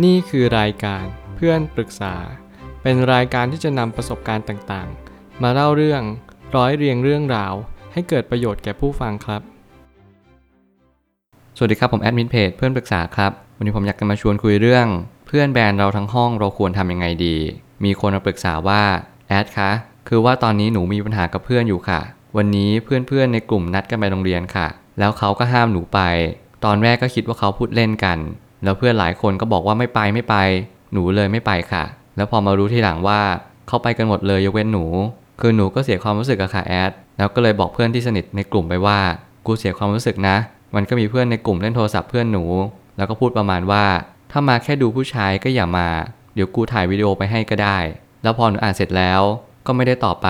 นี่คือรายการเพื่อนปรึกษา เป็นรายการที่จะนำประสบการณ์ต่างๆ มาเล่าเรื่องร้อยเรียงเรื่องราว ให้เกิดประโยชน์แก่ผู้ฟังครับ สวัสดีครับผมแอดมินเพจเพื่อนปรึกษาครับ วันนี้ผมอยากจะมาชวนคุยเรื่อง เพื่อนแบรนด์เราทั้งห้องเราควรทำยังไงดี มีคนมาปรึกษาว่าแอดคะคือว่าตอนนี้หนูมีปัญหากับเพื่อนอยู่ค่ะ วันนี้เพื่อนๆในกลุ่มนัดกันไปโรงเรียนค่ะ แล้วเขาก็ห้ามหนูไป ตอนแรกก็คิดว่าเขาพูดเล่นกัน แล้วเพื่อนหลายคนก็บอกว่าไม่ไปไม่ไป หนูเลยไม่ไปค่ะ แล้วพอมารู้ทีหลังว่าเขาไปกันหมดเลยยกเว้นหนู คือหนูก็เสียความรู้สึกอะค่ะแอด แล้วก็เลยบอกเพื่อนที่สนิทในกลุ่มไปว่า กูเสียความรู้สึกนะ มันก็มีเพื่อนในกลุ่มเล่นโทรศัพท์เพื่อนหนู แล้วก็พูดประมาณว่า ถ้ามาแค่ดูผู้ชายก็อย่ามา เดี๋ยวกูถ่ายวิดีโอไปให้ก็ได้ แล้วพอหนูอ่านเสร็จแล้ว ก็ไม่ได้ต่อไป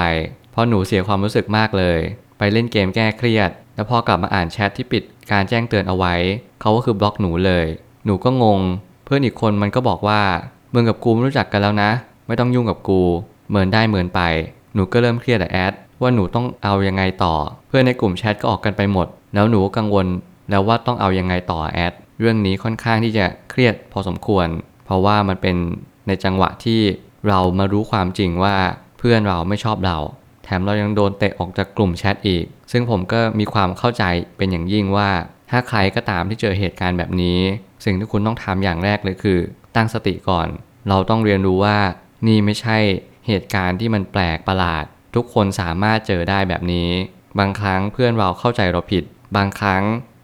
เพราะหนูเสียความรู้สึกมากเลย ไปเล่นเกมแก้เครียด แล้วพอกลับมาอ่านแชทที่ปิดการแจ้งเตือนเอาไว้ เขาก็คือบล็อกหนูเลย หนูก็งง เพื่อนอีกคนมันก็บอกว่ามึงกับกูไม่รู้จักกันแล้วนะ ไม่ต้องยุ่งกับกูเหมือนได้เหมือนไป หนูก็เริ่มเครียดอะแอดว่าหนูต้องเอายังไงต่อ เพื่อนในกลุ่มแชทก็ออกกันไปหมด แล้วหนูก็กังวลแล้วว่าต้องเอายังไงต่อแอดเรื่องนี้ค่อนข้างที่จะเครียดพอสมควร เพราะว่ามันเป็นในจังหวะที่เรามารู้ความจริงว่าเพื่อนเราไม่ชอบเรา แถมเรายังโดนเตะออกจากกลุ่มแชทอีก ซึ่งผมก็มีความเข้าใจเป็นอย่างยิ่งว่า ถ้าใครก็ตามที่เจอเหตุการณ์แบบนี้ สิ่งที่คุณต้องทำอย่างแรกเลยคือ ตั้งสติก่อน เราต้องเรียนรู้ว่า นี่ไม่ใช่เหตุการณ์ที่มันแปลกประหลาด ทุกคนสามารถเจอได้แบบนี้ บางครั้งเพื่อนเราเข้าใจเราผิด บางครั้ง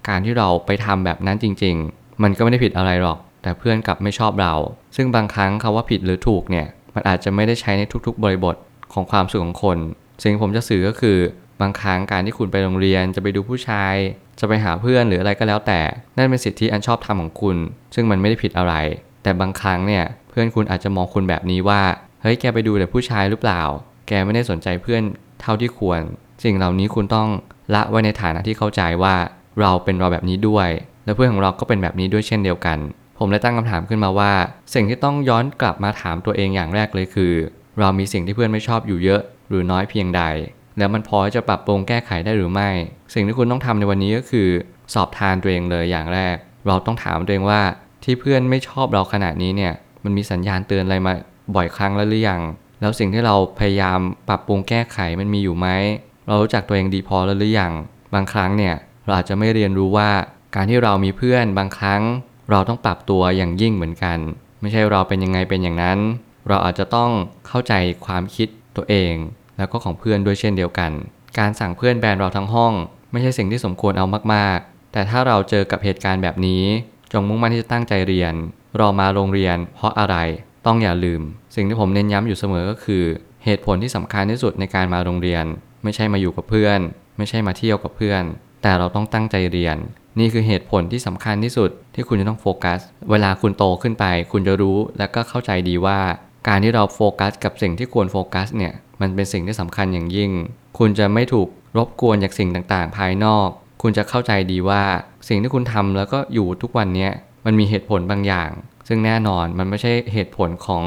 การที่เราไปทำแบบนั้นจริง ๆ มันก็ไม่ได้ผิดอะไรหรอก แต่เพื่อนกลับไม่ชอบเรา ซึ่งบางครั้งคาว่าผิดหรือถูกเนี่ย มันอาจจะไม่ได้ใช้ในทุกๆ บริบทของความสุขของคน สิ่งที่ผมจะสื่อก็คือ บางครั้งการที่คุณไปโรงเรียนจะไปดูผู้ชาย จะไปหาเพื่อนหรืออะไรก็แล้วแต่ นั่นเป็นสิทธิอันชอบธรรมของคุณ ซึ่งมันไม่ได้ผิดอะไร แต่บางครั้งเนี่ยเพื่อนคุณอาจจะมองคุณแบบนี้ว่าเฮ้ยแกไปดูแต่ผู้ชายหรือเปล่า แกไม่ได้สนใจเพื่อนเท่าที่ควร สิ่งเหล่านี้คุณต้องละไว้ในฐานะที่เข้าใจว่าเราเป็นเราแบบนี้ด้วย และเพื่อนของเราก็เป็นแบบนี้ด้วยเช่นเดียวกัน ผมเลยตั้งคำถามขึ้นมาว่า สิ่งที่ต้องย้อนกลับมาถามตัวเองอย่างแรกเลยคือ เรามีสิ่งที่เพื่อนไม่ชอบอยู่เยอะ หรือน้อยเพียงใด แล้วมันพอจะปรับปรุงแก้ไขได้หรือไม่ สิ่งที่คุณต้องทำในวันนี้ก็คือ สอบทานตัวเองเลยอย่างแรก เราต้องถามตัวเองว่าที่เพื่อนไม่ชอบเราขนาดนี้เนี่ย มันมีสัญญาณเตือนอะไรมาบ่อยครั้งแล้วหรือยัง แล้วสิ่งที่เราพยายามปรับปรุงแก้ไขมันมีอยู่ไหม เรารู้จักตัวเองดีพอแล้วหรือยัง บางครั้งเนี่ยเราอาจจะไม่เรียนรู้ว่าการที่เรามีเพื่อนบางครั้ง เราต้องปรับตัวอย่างยิ่งเหมือนกัน ไม่ใช่เราเป็นยังไงเป็นอย่างนั้น เราอาจจะต้องเข้าใจความคิดตัวเอง แล้วก็ของเพื่อนด้วยเช่นเดียวกัน การสั่งเพื่อนแบนเราทั้งห้อง ไม่ใช่สิ่งที่สมควรเอามากๆ แต่ถ้าเราเจอกับเหตุการณ์แบบนี้ จงมุ่งมั่นที่จะตั้งใจเรียน รอมาโรงเรียน เพราะอะไร ต้องอย่าลืม สิ่งที่ผมเน้นย้ำอยู่เสมอก็คือ เหตุผลที่สำคัญที่สุดในการมาโรงเรียน ไม่ใช่มาอยู่กับเพื่อน ไม่ใช่มาเที่ยวกับเพื่อน แต่เราต้องตั้งใจเรียน นี่คือเหตุผลที่สำคัญที่สุดที่คุณจะต้องโฟกัส เวลาคุณโตขึ้นไป คุณจะรู้และก็เข้าใจดีว่า การที่เราโฟกัส กับสิ่งที่ควรโฟกัสเนี่ย มันเป็นสิ่งที่สำคัญอย่างยิ่ง คุณจะไม่ถูกรบกวนจากสิ่งต่างๆ ภายนอก คุณจะเข้าใจดีว่าสิ่งที่คุณทำแล้วก็อยู่ทุกวันนี้มันมีเหตุผลบางอย่าง ซึ่งแน่นอนมันไม่ใช่เหตุผลของ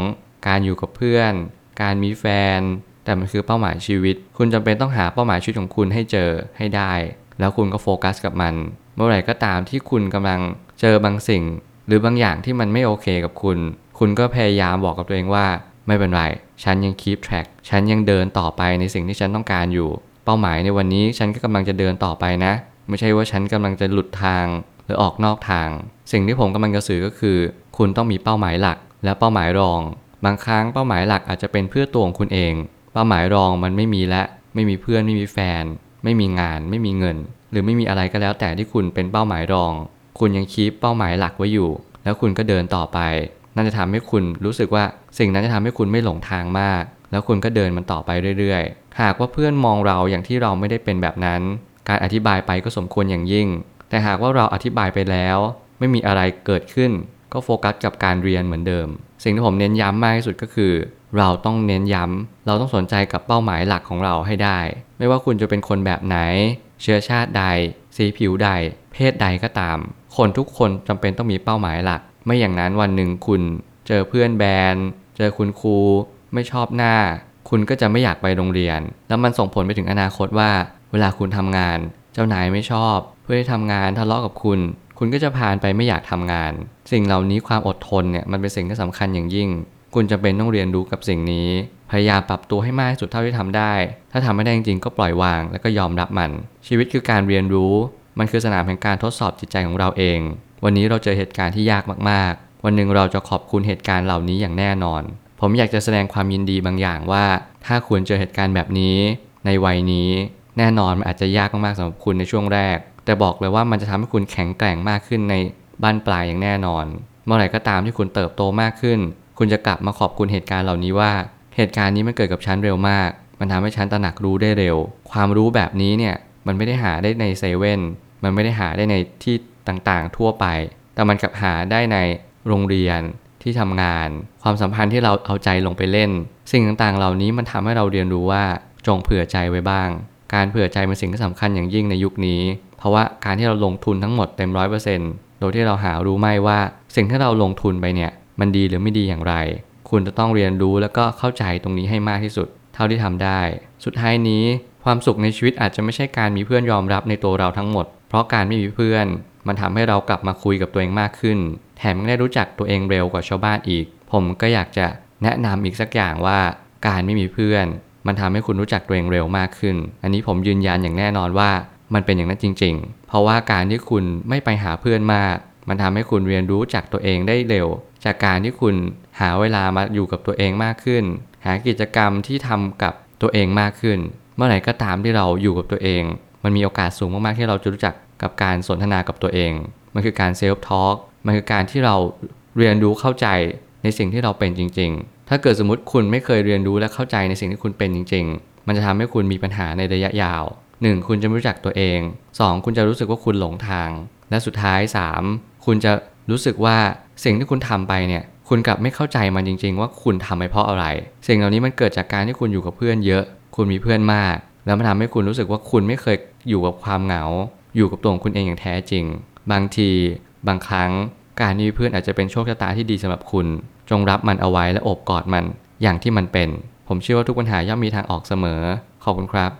การอยู่กับเพื่อน การมีแฟน แต่มันคือเป้าหมายชีวิต คุณจำเป็นต้องหาเป้าหมายชีวิตของคุณให้เจอให้ได้ แล้วคุณก็โฟกัสกับมัน เมื่อไหร่ก็ตามที่คุณกำลังเจอบางสิ่ง หรือบางอย่างที่มันไม่โอเคกับคุณ คุณก็พยายามบอกกับตัวเองว่าไม่เป็นไร ฉันยัง keep track ฉันยังเดินต่อไปในสิ่งที่ฉันต้องการอยู่ เป้าหมายในวันนี้ฉันก็กำลังจะเดินต่อไปนะ ไม่ใช่ว่าฉันกำลังจะหลุดทางหรือออกนอกทาง สิ่งที่ผมกำลังจะสื่อก็คือ คุณต้องมีเป้าหมายหลัก และเป้าหมายรอง บางครั้งเป้าหมายหลักอาจจะเป็นเพื่อตัวของคุณเอง เป้าหมายรองมันไม่มีและไม่มีเพื่อนไม่มีแฟน ไม่มีงาน ไม่มีเงิน หรือไม่มีอะไรก็แล้วแต่ที่คุณเป็นเป้าหมายรอง คุณยังคีปเป้าหมายหลักไว้อยู่ แล้วคุณก็เดินต่อไป นั่นจะทำให้คุณรู้สึกว่าสิ่งนั้นจะทำให้คุณไม่หลงทางมาก แล้วคุณก็เดินมันต่อไปเรื่อยๆ หากว่าเพื่อนมองเราอย่างที่เราไม่ได้เป็นแบบนั้น การอธิบายไปก็สมควรอย่างยิ่ง แต่หากว่าเราอธิบายไปแล้ว ไม่มีอะไรเกิดขึ้น ก็โฟกัสกับการเรียนเหมือนเดิม สิ่งที่ผมเน้นย้ำมากที่สุดก็คือ เราต้องเน้นย้ำ เราต้องสนใจกับเป้าหมายหลักของเราให้ได้ ไม่ว่าคุณจะเป็นคนแบบไหน เชื้อชาติใด สีผิวใด เพศใดก็ตาม คนทุกคนจำเป็นต้องมีเป้าหมายหลัก ไม่อย่างนั้นวันหนึ่งคุณเจอเพื่อนแบนเจอคุณครูไม่ชอบหน้า คุณก็จะไม่อยากไปโรงเรียน แล้วมันส่งผลไปถึงอนาคตว่า เวลาคุณทำงาน เจ้านายไม่ชอบ เพื่อนที่ทำงานทะเลาะกับคุณ คุณก็จะผ่านไปไม่อยากทำงาน สิ่งเหล่านี้ความอดทนเนี่ยมันเป็นสิ่งที่สำคัญอย่างยิ่ง คุณจะเป็นต้องเรียนรู้กับสิ่งนี้ พยายามปรับตัวให้มากที่สุดเท่าที่ทำได้ ถ้าทำไม่ได้จริงๆก็ปล่อยวาง แล้วก็ยอมรับมัน ชีวิตคือการเรียนรู้ มันคือสนามแห่งการทดสอบจิตใจของเราเอง วันนี้เราเจอเหตุการณ์ที่ยากมากๆ วันหนึ่งเราจะขอบคุณเหตุการณ์เหล่านี้อย่างแน่นอน ผมอยากจะแสดงความยินดีบางอย่างว่า ถ้าคุณเจอเหตุการณ์แบบนี้ ในวัยนี้ แน่นอนมันอาจจะยากมากๆสำหรับคุณในช่วงแรก แต่บอกเลยว่ามันจะทำให้คุณแข็งแกร่งมากขึ้นในบ้านปลายอย่างแน่นอน เมื่อไหร่ก็ตามที่คุณเติบโตมากขึ้น คุณจะกลับมาขอบคุณเหตุการณ์เหล่านี้ว่า เหตุการณ์นี้มันเกิดกับฉันเร็วมาก มันทำให้ฉันตระหนักรู้ได้เร็ว ความรู้แบบนี้เนี่ยมันไม่ได้หาได้ในเซเว่นมันไม่ได้หาได้ในที่ ต่างๆ ทั่วไป แต่มันกลับหาได้ในโรงเรียนที่ทำงาน ความสัมพันธ์ที่เราเอาใจลงไปเล่น สิ่งต่างๆ เหล่านี้มันทำให้เราเรียนรู้ว่าจงเผื่อใจไว้บ้าง การเผื่อใจเป็นสิ่งที่สำคัญอย่างยิ่งในยุคนี้ เพราะว่าการที่เราลงทุนทั้งหมดเต็มร้อยเปอร์เซ็นต์โดยที่เราหารู้ไม่ว่า สิ่งที่เราลงทุนไปเนี่ยมันดีหรือไม่ดีอย่างไร คุณจะต้องเรียนรู้แล้วก็เข้าใจตรงนี้ให้มากที่สุด เท่าที่ทำได้ สุดท้ายนี้ ความสุขในชีวิตอาจจะไม่ใช่การมีเพื่อนยอมรับในตัวเราทั้งหมด เพราะการไม่มีเพื่อน มันทำให้เรากลับมาคุยกับตัวเองมากขึ้น แถมยังได้รู้จักตัวเองเร็วกว่าชาวบ้านอีก ผมก็อยากจะแนะนำอีกสักอย่างว่าการไม่มีเพื่อน มันทำให้คุณรู้จักตัวเองเร็วมากขึ้น อันนี้ผมยืนยันอย่างแน่นอนว่ามันเป็นอย่างนั้นจริง ๆ เพราะว่าการที่คุณไม่ไปหาเพื่อนมาก มันทำให้คุณเรียนรู้จากตัวเองได้เร็ว จากการที่คุณหาเวลามาอยู่กับตัวเองมากขึ้น หากิจกรรมที่ทำกับตัวเองมากขึ้น เมื่อไหร่ก็ตามที่เราอยู่กับตัวเอง มันมีโอกาสสูงมากๆที่เราจะรู้จัก กับการสนทนากับตัวเอง มันคือการเซลฟ์ทอล์กมันคือการที่เราเรียนรู้เข้าใจในสิ่งที่เราเป็นจริง ๆ ถ้าเกิดสมมติคุณไม่เคยเรียนรู้และเข้าใจในสิ่งที่คุณเป็นจริง ๆ มันจะทำให้คุณมีปัญหาในระยะยาว 1. คุณจะไม่รู้จักตัวเอง 2. คุณจะรู้สึกว่าคุณหลงทาง และสุดท้าย 3. คุณจะรู้สึกว่าสิ่งที่คุณทำไปเนี่ยคุณกลับไม่เข้าใจมันจริง ๆ ว่าคุณทำไปเพราะอะไร สิ่งเหล่านี้มันเกิดจากการที่คุณอยู่กับเพื่อนเยอะ คุณมีเพื่อนมาก แล้วมันทำให้คุณรู้สึกว่าคุณไม่เคยอยู่กับความเหงา อยู่กับตัวของคุณเองอย่างแท้จริง บางทีบางครั้งการมีเพื่อนอาจจะเป็นโชคชะตาที่ดีสำหรับคุณ จงรับมันเอาไว้และโอบกอดมันอย่างที่มันเป็น ผมเชื่อว่าทุกปัญหาย่อมมีทางออกเสมอ ขอบคุณครับ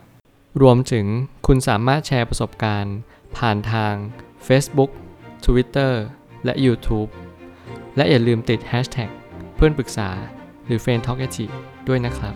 รวมถึงคุณสามารถแชร์ประสบการณ์ ผ่านทาง Facebook Twitter และ YouTube และอย่าลืมติด Hashtag เพื่อนปรึกษาหรือ f r ร e n d Talk ด้วยนะครับ